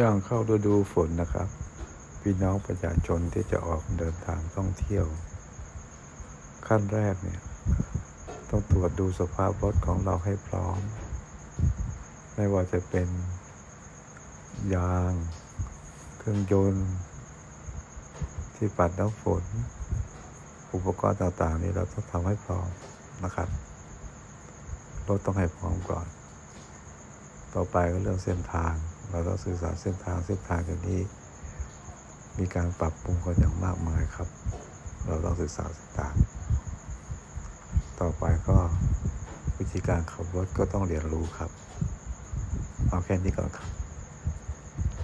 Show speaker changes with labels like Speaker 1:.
Speaker 1: ย่างเข้าฤดูฝนนะครับ พี่น้องประชาชนที่จะออกเดินทางท่องเที่ยว ขั้นแรกเนี่ย ต้องตรวจดูสภาพรถของเราให้พร้อม ไม่ว่าจะเป็น ยาง เครื่องยนต์ ที่ปัดน้ำฝน อุปกรณ์ต่างๆ นี้เราต้องทำให้พร้อมนะครับรถต้องให้พร้อมก่อน ต่อไปก็เรื่องเส้นทาง เราต้องศึกษาเส้นทางเส้นทางอย่างนี้ มีการปรับปรุงกันอย่างมากมายครับ เราต้องศึกษาเส้นทาง ต่อไปก็วิธีการขับรถก็ต้องเรียนรู้ครับ เอาแค่นี้ก่อนครับ